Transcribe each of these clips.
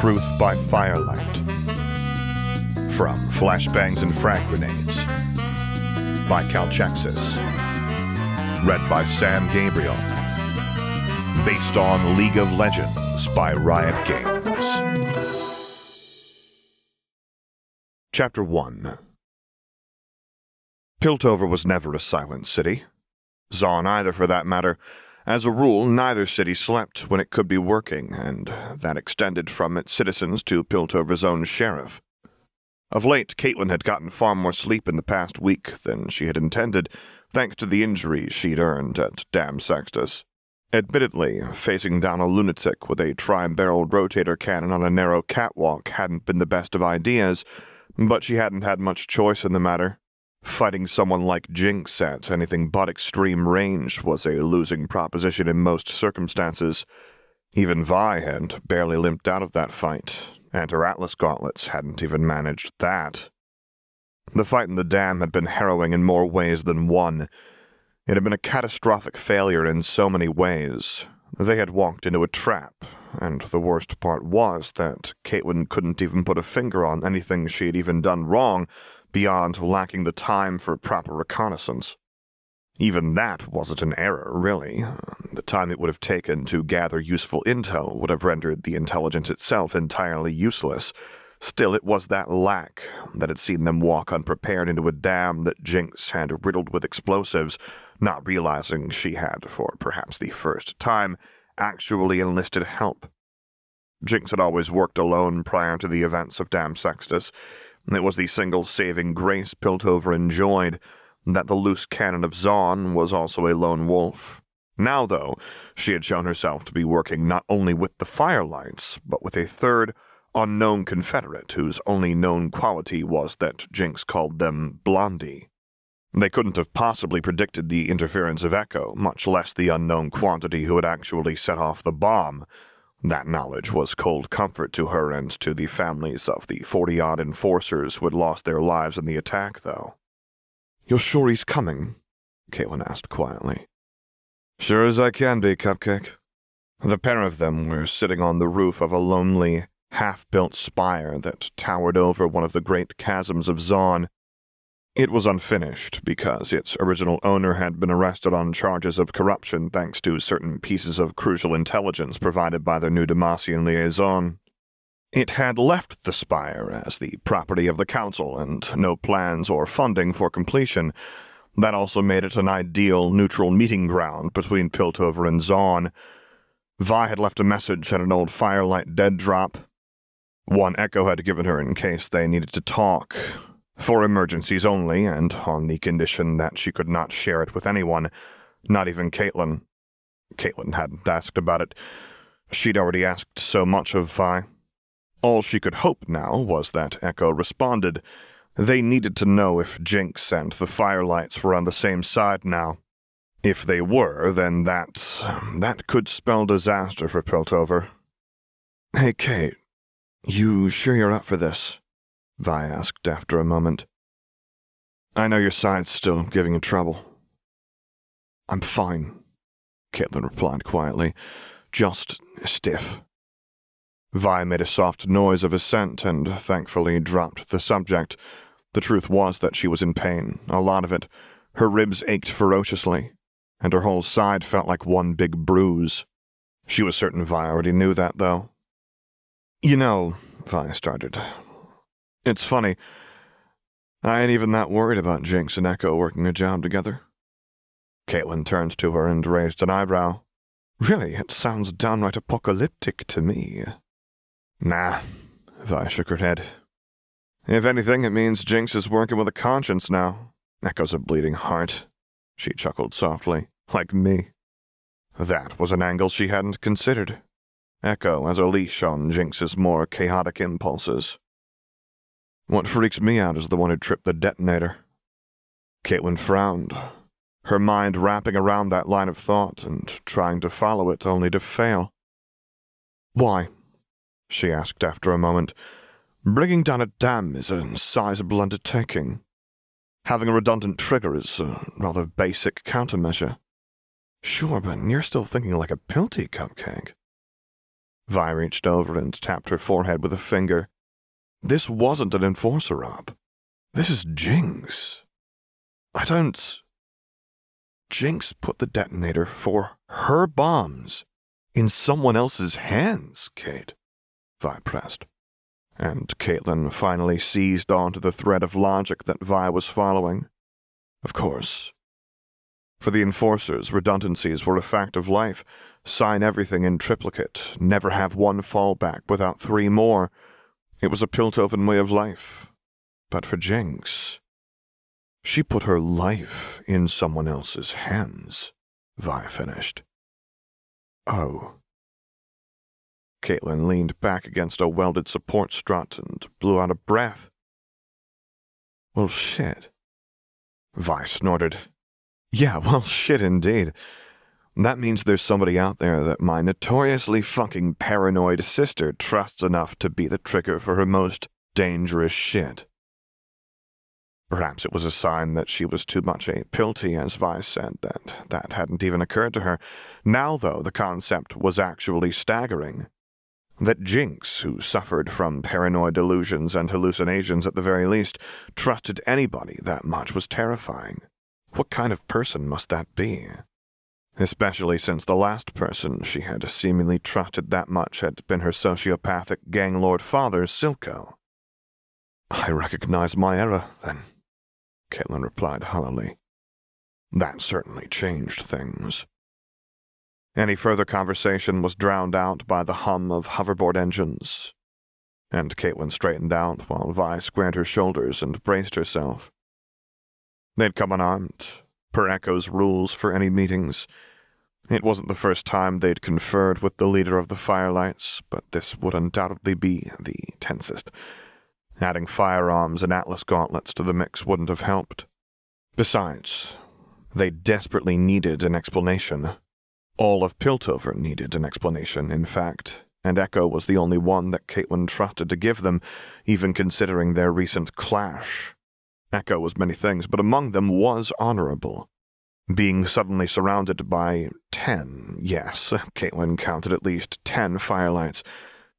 Truth by Firelight. From Flashbangs and Frag Grenades. By Calchexxis. Read by Sam Gabriel. Based on League of Legends by Riot Games. Chapter 1 Piltover was never a silent city. Zaun either, for that matter. As a rule, neither city slept when it could be working, and that extended from its citizens to Piltover's own sheriff. Of late, Caitlin had gotten far more sleep in the past week than she had intended, thanks to the injuries she'd earned at Dam Sextus. Admittedly, facing down a lunatic with a tri-barreled rotator cannon on a narrow catwalk hadn't been the best of ideas, but she hadn't had much choice in the matter. Fighting someone like Jinx at anything but extreme range was a losing proposition in most circumstances. Even Vi had barely limped out of that fight, and her Atlas gauntlets hadn't even managed that. The fight in the dam had been harrowing in more ways than one. It had been a catastrophic failure in so many ways. They had walked into a trap, and the worst part was that Caitlin couldn't even put a finger on anything she had even done wrong beyond lacking the time for proper reconnaissance. Even that wasn't an error, really. The time it would have taken to gather useful intel would have rendered the intelligence itself entirely useless. Still, it was that lack that had seen them walk unprepared into a dam that Jinx had riddled with explosives, not realizing she had, for perhaps the first time, actually enlisted help. Jinx had always worked alone prior to the events of Dam Sextus. It was the single saving grace Piltover enjoyed that the loose cannon of Zaun was also a lone wolf. Now, though, she had shown herself to be working not only with the Firelights, but with a third, unknown Confederate whose only known quality was that Jinx called them Blondie. They couldn't have possibly predicted the interference of Ekko, much less the unknown quantity who had actually set off the bomb, that knowledge was cold comfort to her and to the families of the forty odd enforcers who had lost their lives in the attack, though. You're sure he's coming? Caitlin asked quietly. Sure as I can be, Cupcake. The pair of them were sitting on the roof of a lonely, half built spire that towered over one of the great chasms of Zaun it was unfinished because its original owner had been arrested on charges of corruption thanks to certain pieces of crucial intelligence provided by their new Demacian liaison. It had left the spire as the property of the council and no plans or funding for completion. That also made it an ideal neutral meeting ground between Piltover and Zaun. Vi had left a message at an old firelight dead drop. One Ekko had given her in case they needed to talk, for emergencies only, and on the condition that she could not share it with anyone, not even Caitlin. Caitlin hadn't asked about it. She'd already asked so much of Vi. All she could hope now was that Ekko responded. They needed to know if Jinx and the Firelights were on the same side now. If they were, then that. that could spell disaster for Piltover. Hey, Kate. You sure you're up for this? Vi asked after a moment. I know your side's still giving you trouble. I'm fine, Caitlin replied quietly, just stiff. Vi made a soft noise of assent and thankfully dropped the subject. The truth was that she was in pain, a lot of it. Her ribs ached ferociously, and her whole side felt like one big bruise. She was certain Vi already knew that, though. You know, Vi started, it's funny. I ain't even that worried about Jinx and Ekko working a job together. Caitlin turned to her and raised an eyebrow. Really, it sounds downright apocalyptic to me. Nah, Vi shook her head. If anything, it means Jinx is working with a conscience now. Ekko's a bleeding heart. She chuckled softly, like me. That was an angle she hadn't considered. Ekko as a leash on Jinx's more chaotic impulses. What freaks me out is the one who tripped the detonator. Caitlin frowned, her mind wrapping around that line of thought and trying to follow it only to fail. Why? she asked after a moment. Bringing down a dam is a sizable undertaking. Having a redundant trigger is a rather basic countermeasure. Sure, but you're still thinking like a Pilty cupcake. Vi reached over and tapped her forehead with a finger. This wasn't an enforcer, Rob. This is Jinx. I don't. Jinx put the detonator for her bombs in someone else's hands, Kate, Vi pressed. And Caitlin finally seized onto the thread of logic that Vi was following. Of course. For the enforcers, redundancies were a fact of life. Sign everything in triplicate, never have one fallback without three more. It was a Piltover way of life. But for Jinx, she put her life in someone else's hands, Vi finished. Oh. Caitlin leaned back against a welded support strut and blew out a breath. Well, shit. Vi snorted. Yeah, well, shit indeed. That means there's somebody out there that my notoriously fucking paranoid sister trusts enough to be the trigger for her most dangerous shit. Perhaps it was a sign that she was too much a pilty, as Vi said, that that hadn't even occurred to her. Now, though, the concept was actually staggering. That Jinx, who suffered from paranoid delusions and hallucinations at the very least, trusted anybody that much was terrifying. What kind of person must that be? Especially since the last person she had seemingly trusted that much had been her sociopathic ganglord father, Silco. I recognize my error, then, Caitlin replied hollowly. That certainly changed things. Any further conversation was drowned out by the hum of hoverboard engines, and Caitlin straightened out while Vi squared her shoulders and braced herself. They'd come unarmed, per Ekko's rules for any meetings. It wasn't the first time they'd conferred with the leader of the Firelights, but this would undoubtedly be the tensest. Adding firearms and Atlas gauntlets to the mix wouldn't have helped. Besides, they desperately needed an explanation. All of Piltover needed an explanation, in fact, and Ekko was the only one that Caitlin trusted to give them, even considering their recent clash. Ekko was many things, but among them was honorable. Being suddenly surrounded by ten, yes, Caitlin counted at least ten firelights,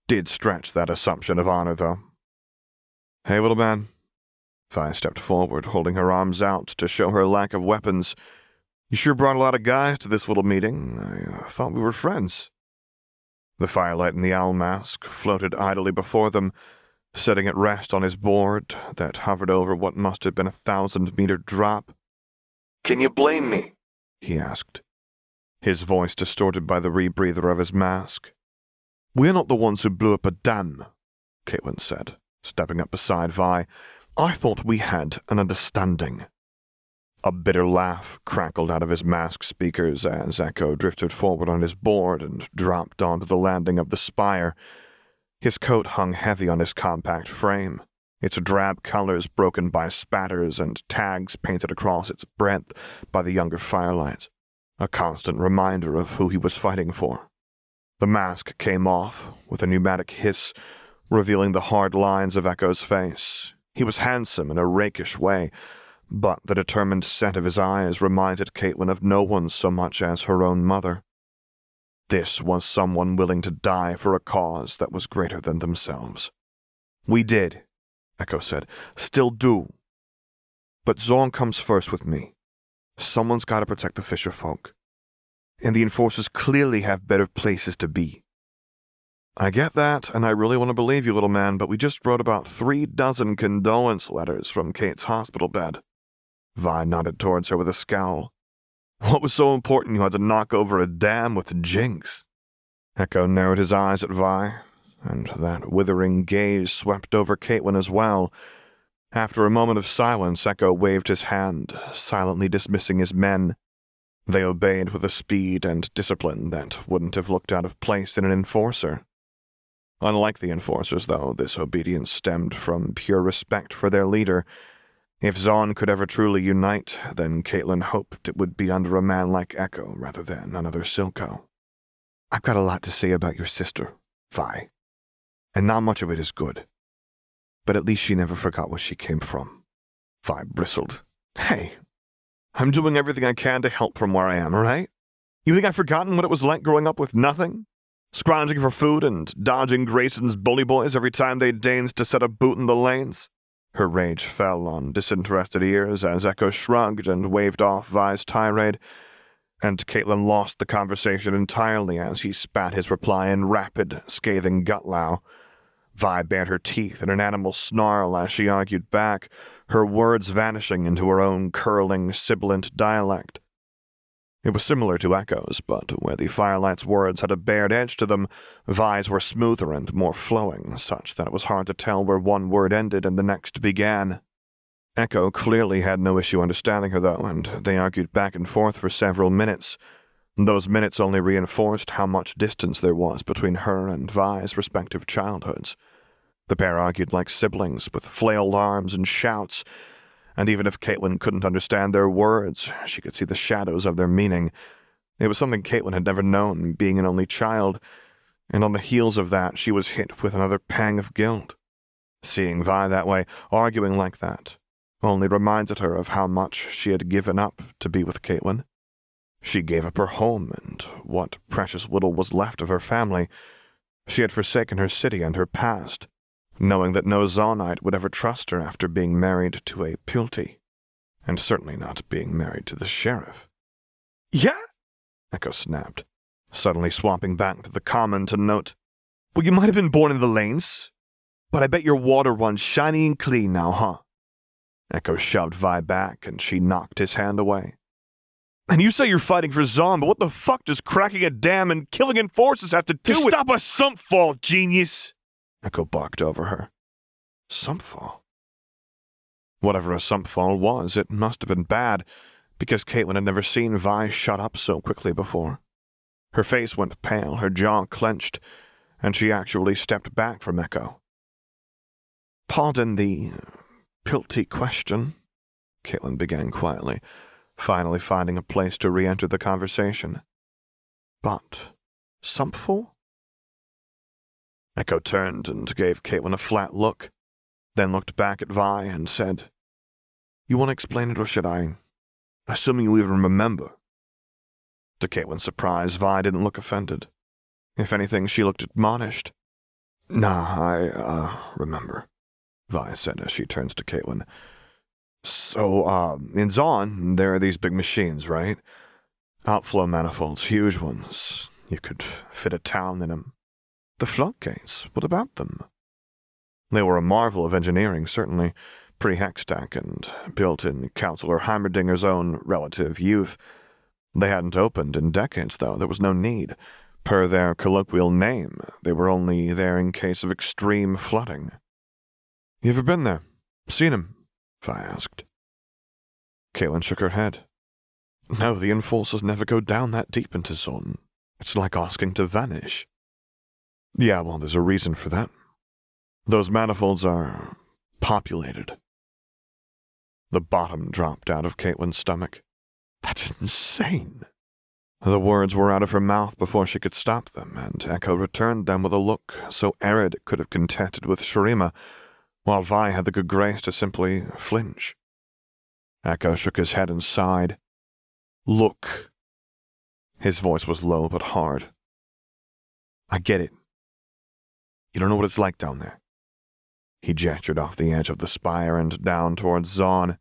did stretch that assumption of honor, though. Hey, little man. Vi stepped forward, holding her arms out to show her lack of weapons. You sure brought a lot of guys to this little meeting. I uh, thought we were friends. The firelight in the owl mask floated idly before them, setting at rest on his board that hovered over what must have been a thousand meter drop. Can you blame me? he asked, his voice distorted by the rebreather of his mask. We're not the ones who blew up a dam, Caitlin said stepping up beside Vi. I thought we had an understanding. A bitter laugh crackled out of his mask speakers as Ekko drifted forward on his board and dropped onto the landing of the spire. His coat hung heavy on his compact frame, its drab colors broken by spatters and tags painted across its breadth by the younger firelight, a constant reminder of who he was fighting for. The mask came off with a pneumatic hiss revealing the hard lines of Ekko's face. He was handsome in a rakish way, but the determined set of his eyes reminded Caitlin of no one so much as her own mother. This was someone willing to die for a cause that was greater than themselves. We did, Ekko said. Still do. But Zaun comes first with me. Someone's got to protect the Fisher folk. And the enforcers clearly have better places to be. I get that, and I really want to believe you, little man, but we just wrote about three dozen condolence letters from Kate's hospital bed. Vi nodded towards her with a scowl. What was so important you had to knock over a dam with Jinx? Ekko narrowed his eyes at Vi, and that withering gaze swept over Caitlin as well. After a moment of silence, Ekko waved his hand, silently dismissing his men. They obeyed with a speed and discipline that wouldn't have looked out of place in an enforcer. Unlike the enforcers, though, this obedience stemmed from pure respect for their leader. If Zaun could ever truly unite, then Caitlin hoped it would be under a man like Ekko rather than another Silco. I've got a lot to say about your sister, Vi, and not much of it is good. But at least she never forgot where she came from. Vi bristled. Hey, I'm doing everything I can to help from where I am, right? You think I've forgotten what it was like growing up with nothing? scrounging for food and dodging Grayson's bully boys every time they deigned to set a boot in the lanes. Her rage fell on disinterested ears as Ekko shrugged and waved off Vi's tirade, and Caitlin lost the conversation entirely as he spat his reply in rapid, scathing gutlow. Vi bared her teeth in an animal snarl as she argued back, her words vanishing into her own curling, sibilant dialect. It was similar to Ekko's, but where the Firelight's words had a bared edge to them, Vi's were smoother and more flowing, such that it was hard to tell where one word ended and the next began. Ekko clearly had no issue understanding her, though, and they argued back and forth for several minutes. Those minutes only reinforced how much distance there was between her and Vi's respective childhoods. The pair argued like siblings, with flailed arms and shouts, and even if Caitlin couldn't understand their words, she could see the shadows of their meaning. It was something Caitlin had never known, being an only child, and on the heels of that, she was hit with another pang of guilt. Seeing Vi that way, arguing like that, only reminded her of how much she had given up to be with Caitlin. She gave up her home and what precious little was left of her family. She had forsaken her city and her past knowing that no Zaunite would ever trust her after being married to a Pilty, and certainly not being married to the sheriff. Yeah? Ekko snapped, suddenly swapping back to the common to note, Well, you might have been born in the lanes, but I bet your water runs shiny and clean now, huh? Ekko shoved Vi back, and she knocked his hand away. And you say you're fighting for Zaun, but what the fuck does cracking a dam and killing enforcers have to do to with- stop a sump fall, genius? Ekko barked over her. Sumpfall? Whatever a sumpfall was, it must have been bad, because Caitlin had never seen Vi shut up so quickly before. Her face went pale, her jaw clenched, and she actually stepped back from Ekko. Pardon the uh, pilty question, Caitlin began quietly, finally finding a place to re enter the conversation. But Sumpfall? Ekko turned and gave Caitlin a flat look, then looked back at Vi and said, You want to explain it, or should I? Assuming you even remember. To Caitlin's surprise, Vi didn't look offended. If anything, she looked admonished. Nah, I, uh, remember, Vi said as she turns to Caitlin. So, uh, in Zaun, there are these big machines, right? Outflow manifolds, huge ones. You could fit a town in them. The floodgates, what about them? They were a marvel of engineering, certainly, pre-Hextech and built in Councillor Heimerdinger's own relative youth. They hadn't opened in decades, though. There was no need. Per their colloquial name, they were only there in case of extreme flooding. You ever been there? Seen him? Vi asked. Caitlin shook her head. No, the enforcers never go down that deep into Zaun. It's like asking to vanish. Yeah, well, there's a reason for that. Those manifolds are populated. The bottom dropped out of Caitlin's stomach. That's insane. The words were out of her mouth before she could stop them, and Ekko returned them with a look so arid it could have contested with Shurima, while Vi had the good grace to simply flinch. Ekko shook his head and sighed. Look. His voice was low but hard. I get it. You don't know what it's like down there. He gestured off the edge of the spire and down towards Zaun.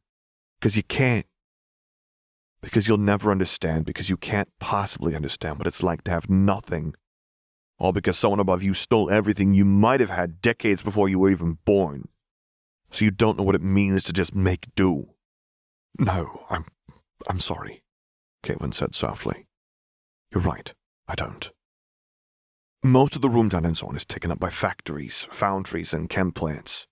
Because you can't. Because you'll never understand, because you can't possibly understand what it's like to have nothing. All because someone above you stole everything you might have had decades before you were even born. So you don't know what it means to just make do. No, I'm. I'm sorry, Caitlin said softly. You're right, I don't. Most of the room down in Zaun is taken up by factories, foundries, and chem plants.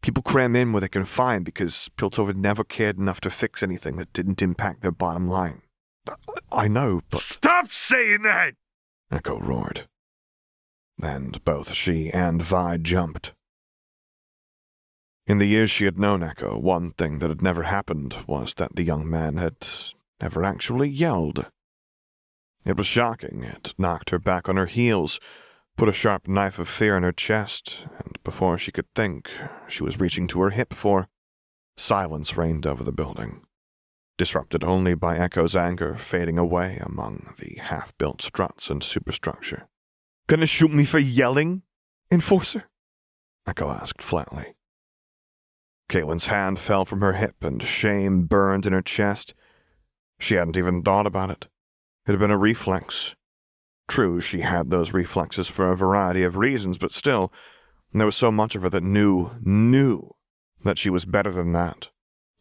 People cram in where they can find because Piltover never cared enough to fix anything that didn't impact their bottom line. I know, but. Stop saying that! Ekko roared. And both she and Vi jumped. In the years she had known Ekko, one thing that had never happened was that the young man had never actually yelled. It was shocking. It knocked her back on her heels, put a sharp knife of fear in her chest, and before she could think, she was reaching to her hip for. Silence reigned over the building, disrupted only by Ekko's anger fading away among the half built struts and superstructure. Gonna shoot me for yelling, Enforcer? Ekko asked flatly. Caitlin's hand fell from her hip and shame burned in her chest. She hadn't even thought about it. It had been a reflex. True, she had those reflexes for a variety of reasons, but still, there was so much of her that knew, knew, that she was better than that,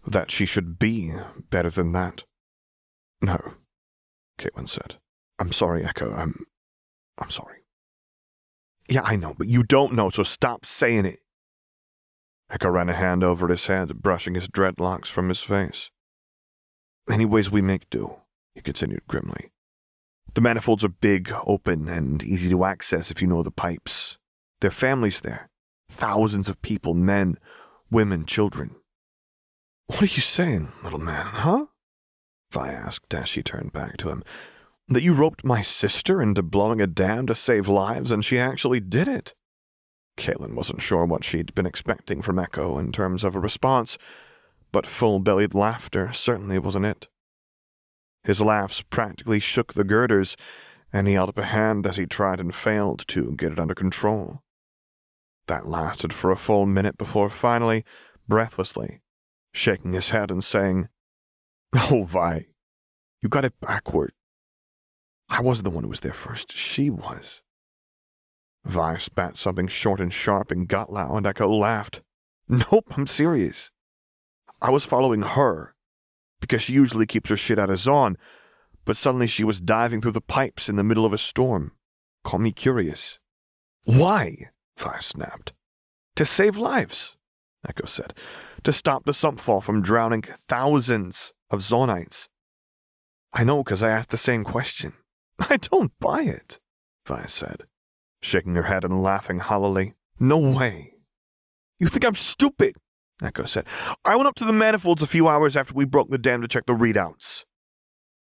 that she should be better than that. No, Caitlin said. I'm sorry, Ekko. I'm. I'm sorry. Yeah, I know, but you don't know, so stop saying it. Ekko ran a hand over his head, brushing his dreadlocks from his face. Anyways, we make do, he continued grimly. The manifolds are big, open, and easy to access if you know the pipes. There are families there. Thousands of people, men, women, children. What are you saying, little man, huh? Vi asked as she turned back to him. That you roped my sister into blowing a dam to save lives, and she actually did it. Caitlin wasn't sure what she'd been expecting from Ekko in terms of a response, but full bellied laughter certainly wasn't it. His laughs practically shook the girders, and he held up a hand as he tried and failed to get it under control. That lasted for a full minute before finally, breathlessly, shaking his head and saying, Oh, Vi, you got it backward. I wasn't the one who was there first. She was. Vi spat something short and sharp and got loud, and Ekko laughed. Nope, I'm serious. I was following her, because she usually keeps her shit out of Zaun, but suddenly she was diving through the pipes in the middle of a storm. Call me curious. Why? Vi snapped. To save lives, Ekko said. To stop the Sumpfall from drowning thousands of Zaunites. I know, because I asked the same question. I don't buy it, Vi said shaking her head and laughing hollowly. No way. You think I'm stupid? Ekko said. I went up to the manifolds a few hours after we broke the dam to check the readouts.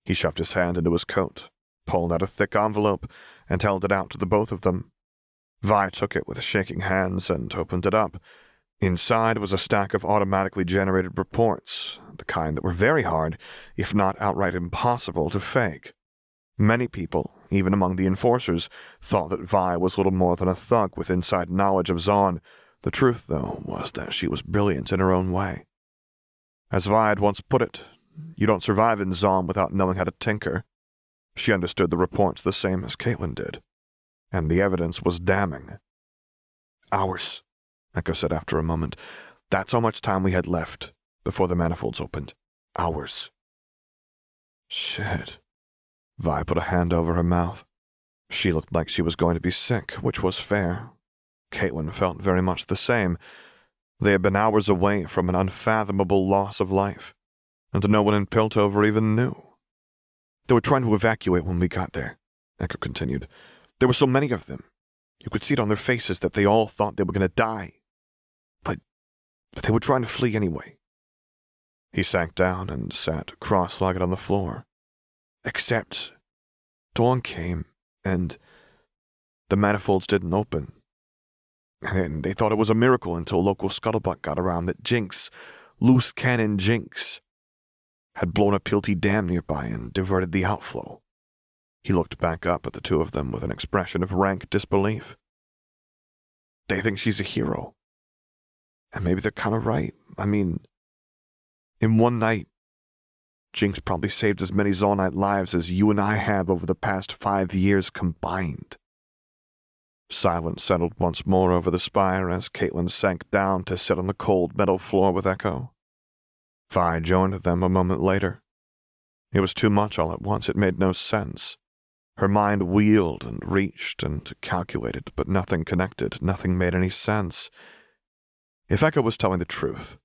He shoved his hand into his coat, pulled out a thick envelope, and held it out to the both of them. Vi took it with shaking hands and opened it up. Inside was a stack of automatically generated reports, the kind that were very hard, if not outright impossible, to fake. Many people, even among the enforcers, thought that Vi was little more than a thug with inside knowledge of Zaun. The truth, though, was that she was brilliant in her own way. As Vi had once put it, you don't survive in Zaun without knowing how to tinker. She understood the reports the same as Caitlin did, and the evidence was damning. Hours, Ekko said after a moment. That's how much time we had left before the manifolds opened. Hours. Shit. Vi put a hand over her mouth. She looked like she was going to be sick, which was fair. Caitlin felt very much the same. They had been hours away from an unfathomable loss of life, and no one in Piltover even knew. They were trying to evacuate when we got there, Ekko continued. There were so many of them. You could see it on their faces that they all thought they were going to die. But, but they were trying to flee anyway. He sank down and sat cross legged on the floor. Except dawn came and the manifolds didn't open. And they thought it was a miracle until local scuttlebutt got around that Jinx, loose cannon Jinx, had blown a Pilty dam nearby and diverted the outflow. He looked back up at the two of them with an expression of rank disbelief. They think she's a hero. And maybe they're kind of right. I mean, in one night, Jinx probably saved as many Zaunite lives as you and I have over the past five years combined. Silence settled once more over the spire as Caitlin sank down to sit on the cold metal floor with Ekko. Vi joined them a moment later. It was too much all at once. It made no sense. Her mind wheeled and reached and calculated, but nothing connected, nothing made any sense. If Ekko was telling the truth,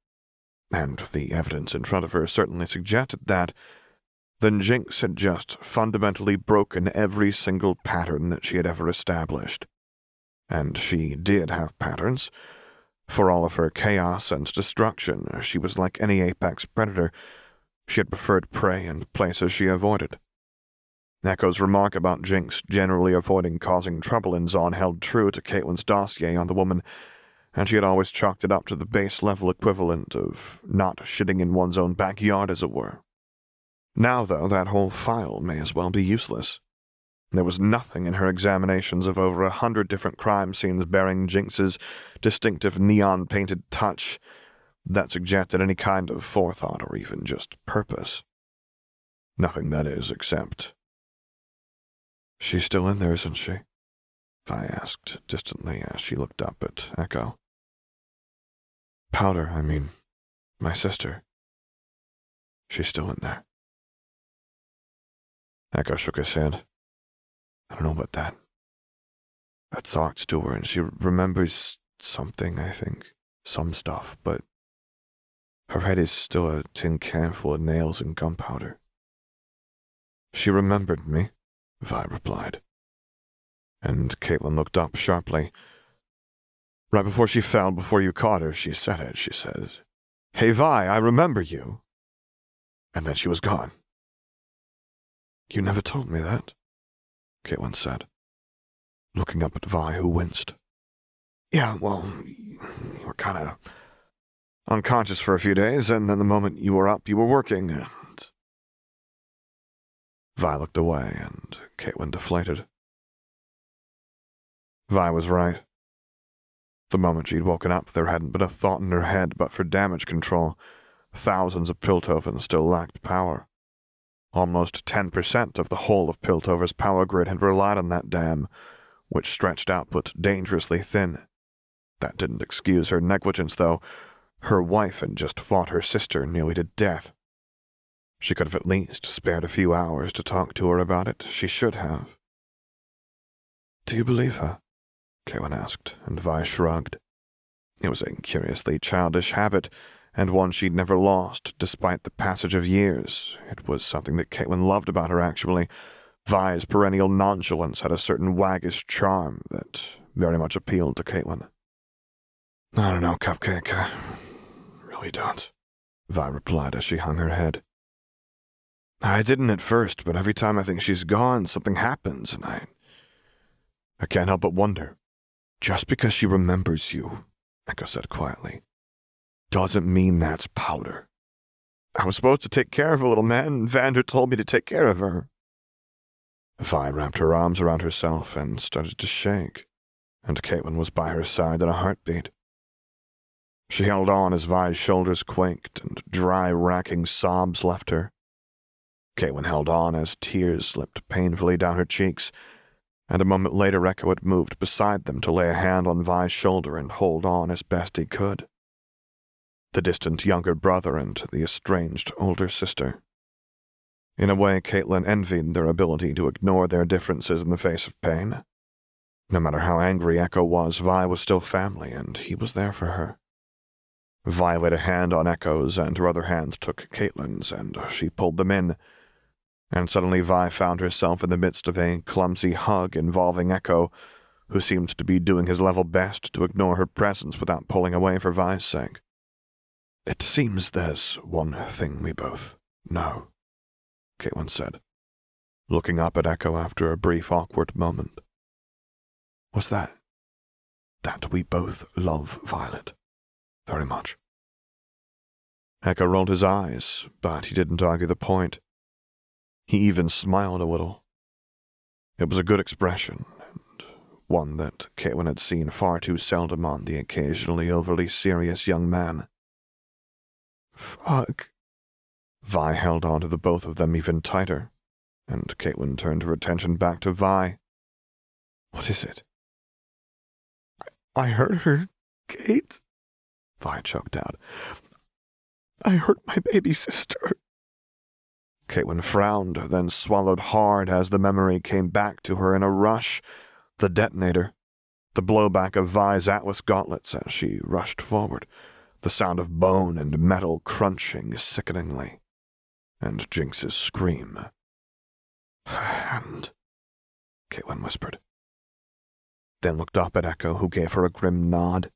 and the evidence in front of her certainly suggested that, then Jinx had just fundamentally broken every single pattern that she had ever established. And she did have patterns. For all of her chaos and destruction, she was like any apex predator. She had preferred prey and places she avoided. Ekko's remark about Jinx generally avoiding causing trouble in Zaun held true to Caitlin's dossier on the woman and she had always chalked it up to the base level equivalent of not shitting in one's own backyard, as it were. Now, though, that whole file may as well be useless. There was nothing in her examinations of over a hundred different crime scenes bearing Jinx's distinctive neon painted touch that suggested any kind of forethought or even just purpose. Nothing, that is, except. She's still in there, isn't she? I asked distantly as she looked up at Ekko. Powder, I mean, my sister. She's still in there. Ekko shook his head. I don't know about that. That talks to her and she remembers something, I think. Some stuff, but her head is still a tin can full of nails and gunpowder. She remembered me, Vi replied. And Caitlin looked up sharply. Right before she fell, before you caught her, she said it, she said, Hey, Vi, I remember you. And then she was gone. You never told me that, Caitlin said, looking up at Vi, who winced. Yeah, well, you were kind of unconscious for a few days, and then the moment you were up, you were working, and. Vi looked away, and Caitlin deflated. Vi was right. The moment she'd woken up, there hadn't been a thought in her head but for damage control. Thousands of Piltover still lacked power. Almost 10% of the whole of Piltover's power grid had relied on that dam, which stretched output dangerously thin. That didn't excuse her negligence, though. Her wife had just fought her sister nearly to death. She could have at least spared a few hours to talk to her about it. She should have. Do you believe her? Caitlin asked, and Vi shrugged. It was a curiously childish habit, and one she'd never lost, despite the passage of years. It was something that Caitlin loved about her, actually. Vi's perennial nonchalance had a certain waggish charm that very much appealed to Caitlin. I don't know, Cupcake. I really don't, Vi replied as she hung her head. I didn't at first, but every time I think she's gone, something happens, and I. I can't help but wonder. Just because she remembers you, Ekko said quietly, doesn't mean that's powder. I was supposed to take care of a little man, and Vander told me to take care of her. Vi wrapped her arms around herself and started to shake, and Caitlin was by her side in a heartbeat. She held on as Vi's shoulders quaked and dry, racking sobs left her. Caitlin held on as tears slipped painfully down her cheeks, and a moment later Ekko had moved beside them to lay a hand on Vi's shoulder and hold on as best he could. The distant younger brother and the estranged older sister. In a way, Caitlin envied their ability to ignore their differences in the face of pain. No matter how angry Ekko was, Vi was still family, and he was there for her. Vi laid a hand on Ekko's, and her other hand took Caitlin's, and she pulled them in. And suddenly Vi found herself in the midst of a clumsy hug involving Ekko, who seemed to be doing his level best to ignore her presence without pulling away for Vi's sake. It seems there's one thing we both know, Caitlin said, looking up at Ekko after a brief awkward moment. What's that? That we both love Violet very much. Ekko rolled his eyes, but he didn't argue the point. He even smiled a little. It was a good expression, and one that Caitlin had seen far too seldom on the occasionally overly serious young man. Fuck. Vi held on to the both of them even tighter, and Caitlin turned her attention back to Vi. What is it? I, I hurt her, Kate. Vi choked out. I hurt my baby sister. Caitlin frowned, then swallowed hard as the memory came back to her in a rush. The detonator, the blowback of Vi's Atlas gauntlets as she rushed forward, the sound of bone and metal crunching sickeningly, and Jinx's scream. Her Hand, Caitlin whispered, then looked up at Ekko, who gave her a grim nod.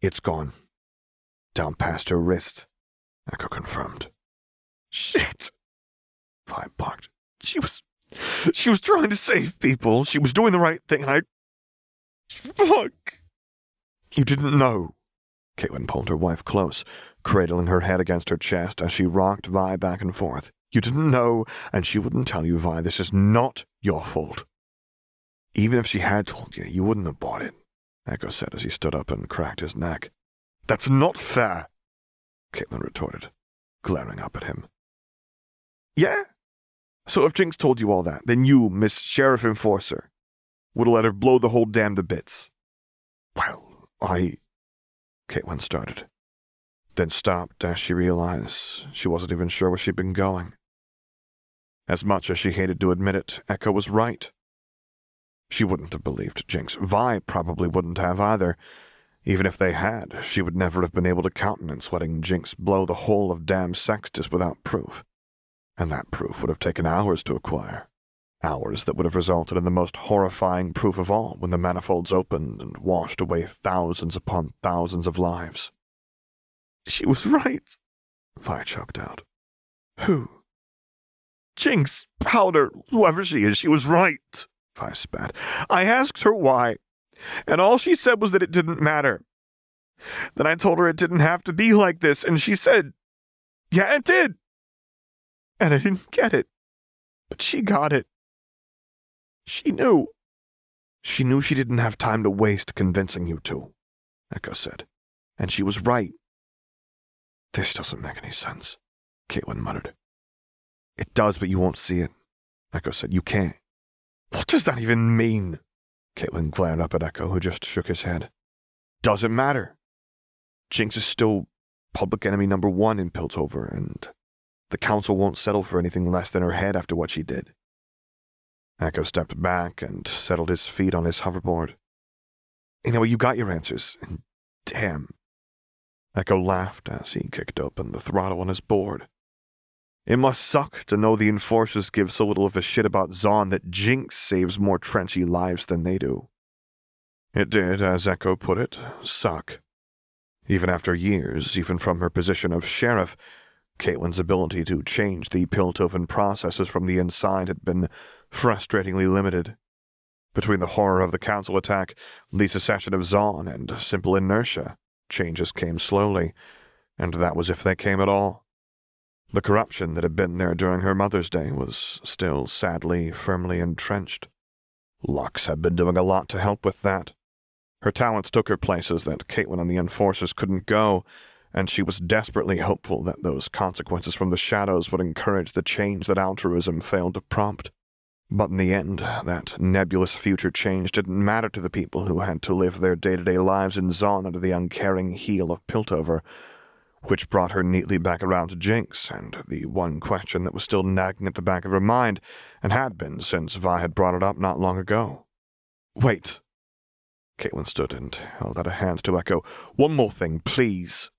It's gone. Down past her wrist, Ekko confirmed. Shit! Vi barked. She was. She was trying to save people. She was doing the right thing, and I. Fuck! You didn't know. Caitlin pulled her wife close, cradling her head against her chest as she rocked Vi back and forth. You didn't know, and she wouldn't tell you, Vi. This is not your fault. Even if she had told you, you wouldn't have bought it, Ekko said as he stood up and cracked his neck. That's not fair, Caitlin retorted, glaring up at him. Yeah? So if Jinx told you all that, then you, Miss Sheriff Enforcer, would have let her blow the whole dam to bits. Well, I. Caitlin started, then stopped as she realized she wasn't even sure where she'd been going. As much as she hated to admit it, Ekko was right. She wouldn't have believed Jinx. Vi probably wouldn't have either. Even if they had, she would never have been able to countenance letting Jinx blow the whole of Dam Sextus without proof. And that proof would have taken hours to acquire. Hours that would have resulted in the most horrifying proof of all when the manifolds opened and washed away thousands upon thousands of lives. She was right, Vi choked out. Who? Jinx, Powder, whoever she is, she was right, Vi spat. I asked her why, and all she said was that it didn't matter. Then I told her it didn't have to be like this, and she said, Yeah, it did. And I didn't get it, but she got it. She knew. She knew she didn't have time to waste convincing you to, Ekko said. And she was right. This doesn't make any sense, Caitlin muttered. It does, but you won't see it, Ekko said. You can't. What does that even mean? Caitlin glared up at Echo, who just shook his head. Doesn't matter. Jinx is still public enemy number one in Piltover, and the council won't settle for anything less than her head after what she did. Ekko stepped back and settled his feet on his hoverboard. Anyway, you got your answers, damn. Ekko laughed as he kicked open the throttle on his board. It must suck to know the enforcers give so little of a shit about Zaun that Jinx saves more trenchy lives than they do. It did, as Ekko put it, suck. Even after years, even from her position of sheriff, Caitlin's ability to change the Piltover processes from the inside had been frustratingly limited. Between the horror of the council attack, the secession of Zaun, and simple inertia, changes came slowly, and that was if they came at all. The corruption that had been there during her mother's day was still sadly firmly entrenched. Lux had been doing a lot to help with that. Her talents took her places that Caitlin and the Enforcers couldn't go, and she was desperately hopeful that those consequences from the shadows would encourage the change that altruism failed to prompt. But in the end, that nebulous future change didn't matter to the people who had to live their day to day lives in Zaun under the uncaring heel of Piltover, which brought her neatly back around to Jinx, and the one question that was still nagging at the back of her mind, and had been since Vi had brought it up not long ago. Wait. Caitlin stood and held out a hand to Ekko. One more thing, please.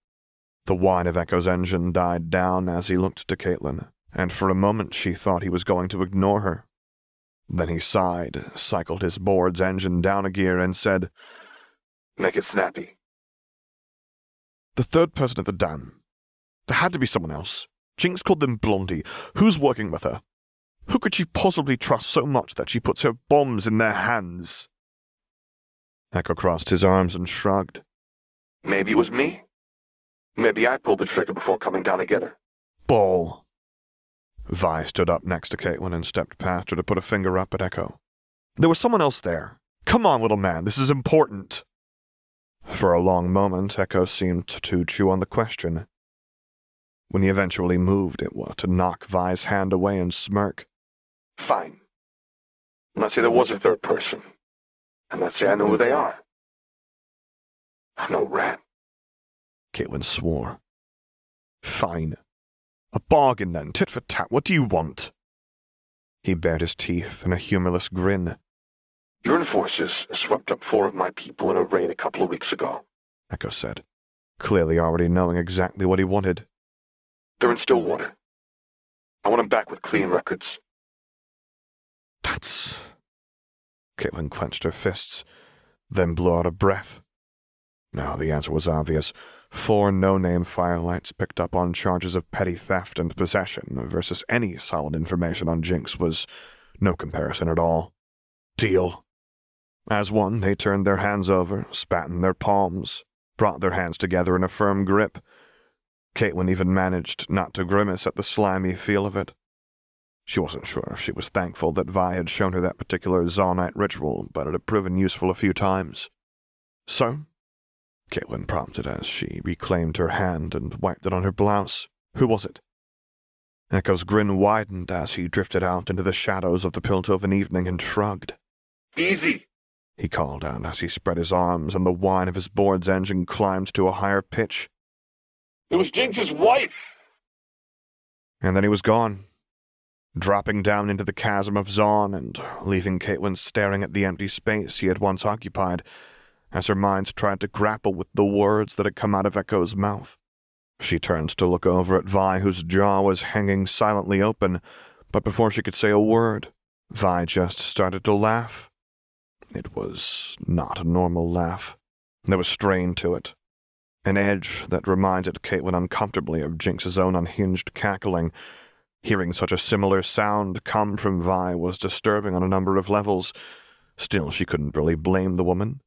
The whine of Ekko's engine died down as he looked to Caitlin, and for a moment she thought he was going to ignore her. Then he sighed, cycled his board's engine down a gear, and said, Make it snappy. The third person at the dam. There had to be someone else. Jinx called them Blondie. Who's working with her? Who could she possibly trust so much that she puts her bombs in their hands? Ekko crossed his arms and shrugged. Maybe it was me. Maybe I pulled the trigger before coming down to get her. Bull. Vi stood up next to Caitlin and stepped past her to put a finger up at Ekko. There was someone else there. Come on, little man, this is important. For a long moment, Ekko seemed to chew on the question. When he eventually moved, it was to knock Vi's hand away and smirk. Fine. Let's say there was a third person. And let's say I know who they are. I'm no rat. Caitlin swore. Fine. A bargain then, tit for tat. What do you want? He bared his teeth in a humorless grin. Your enforcers swept up four of my people in a raid a couple of weeks ago, Ekko said, clearly already knowing exactly what he wanted. They're in Stillwater. I want them back with clean records. That's. Caitlin clenched her fists, then blew out a breath. Now the answer was obvious. Four no-name firelights picked up on charges of petty theft and possession versus any solid information on Jinx was no comparison at all. Deal. As one, they turned their hands over, spat in their palms, brought their hands together in a firm grip. Caitlin even managed not to grimace at the slimy feel of it. She wasn't sure if she was thankful that Vi had shown her that particular Zaunite ritual, but it had proven useful a few times. So? Caitlyn prompted as she reclaimed her hand and wiped it on her blouse. Who was it? Ekko's grin widened as he drifted out into the shadows of the Piltover evening and shrugged. Easy, he called out as he spread his arms and the whine of his board's engine climbed to a higher pitch. It was Jinx's wife! And then he was gone, dropping down into the chasm of Zaun and leaving Caitlyn staring at the empty space he had once occupied as her mind tried to grapple with the words that had come out of Ekko's mouth. She turned to look over at Vi, whose jaw was hanging silently open, but before she could say a word, Vi just started to laugh. It was not a normal laugh. There was strain to it, an edge that reminded Caitlyn uncomfortably of Jinx's own unhinged cackling, Hearing such a similar sound come from Vi was disturbing on a number of levels. Still, she couldn't really blame the woman.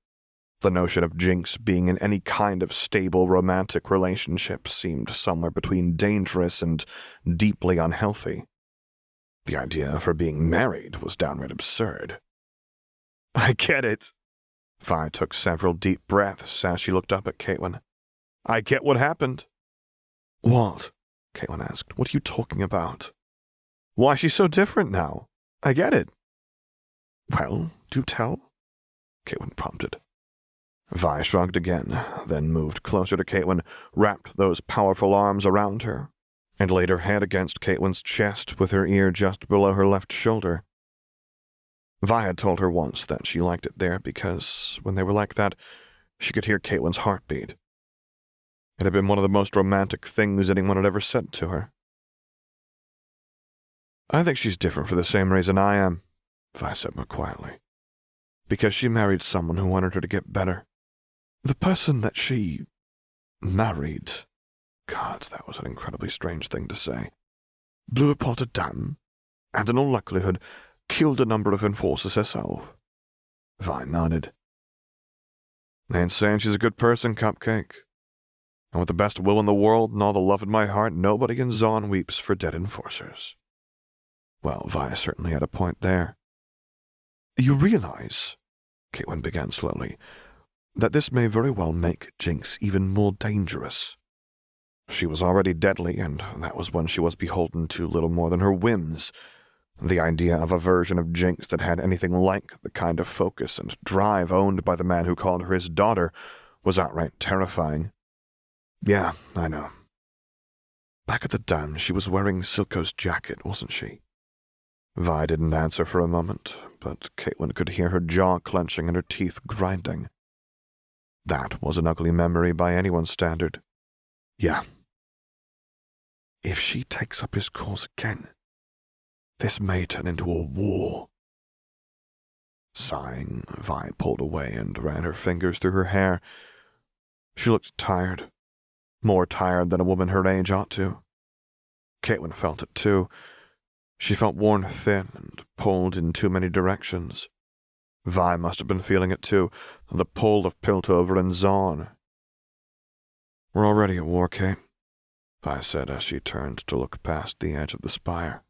The notion of Jinx being in any kind of stable romantic relationship seemed somewhere between dangerous and deeply unhealthy. The idea of her being married was downright absurd. I get it. Vi took several deep breaths as she looked up at Caitlyn. I get what happened. What? Caitlyn asked. What are you talking about? Why she's so different now. I get it. Well, do tell, Caitlyn prompted. Vi shrugged again, then moved closer to Caitlyn, wrapped those powerful arms around her, and laid her head against Caitlyn's chest with her ear just below her left shoulder. Vi had told her once that she liked it there because, when they were like that, she could hear Caitlyn's heartbeat. It had been one of the most romantic things anyone had ever said to her. I think she's different for the same reason I am, Vi said more quietly. Because she married someone who wanted her to get better. The person that she married. God, that was an incredibly strange thing to say. Blew apart a dam, and in all likelihood killed a number of enforcers herself. Vi nodded. Ain't saying she's a good person, Cupcake and with the best will in the world and all the love in my heart, nobody in Zaun weeps for dead enforcers. Well, Vi certainly had a point there. You realize, Caitlyn began slowly, that this may very well make Jinx even more dangerous. She was already deadly, and that was when she was beholden to little more than her whims. The idea of a version of Jinx that had anything like the kind of focus and drive owned by the man who called her his daughter was outright terrifying. Yeah, I know. Back at the dam, she was wearing Silco's jacket, wasn't she? Vi didn't answer for a moment, but Caitlyn could hear her jaw clenching and her teeth grinding. That was an ugly memory by anyone's standard. Yeah. If she takes up his cause again, this may turn into a war. Sighing, Vi pulled away and ran her fingers through her hair. She looked tired, more tired than a woman her age ought to. Caitlyn felt it too. She felt worn thin and pulled in too many directions. Vi must have been feeling it too, the pull of Piltover and Zaun. We're already at war, Kate, Vi said as she turned to look past the edge of the spire.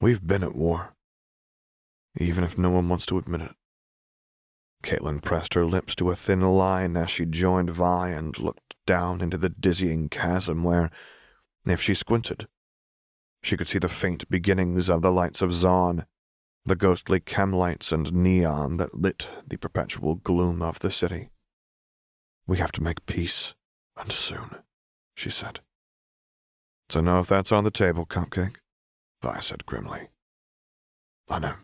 We've been at war, even if no one wants to admit it. Caitlyn pressed her lips to a thin line as she joined Vi and looked down into the dizzying chasm where, if she squinted, she could see the faint beginnings of the lights of Zaun, the ghostly chemlights and neon that lit the perpetual gloom of the city. We have to make peace, and soon, she said. Don't know if that's on the table, Cupcake, Vi said grimly. I know.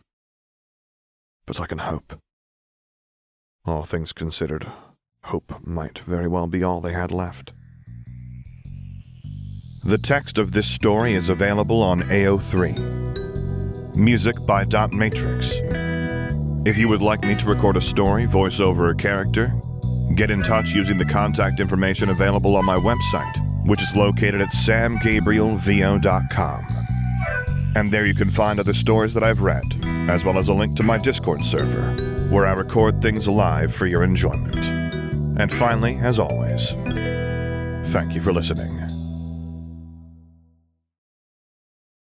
But I can hope. All things considered, hope might very well be all they had left. The text of this story is available on AO3. Music by Dot Matrix. If you would like me to record a story, voice over a character, get in touch using the contact information available on my website, which is located at samgabrielvo.com. And there you can find other stories that I've read, as well as a link to my Discord server, where I record things live for your enjoyment. And finally, as always, thank you for listening.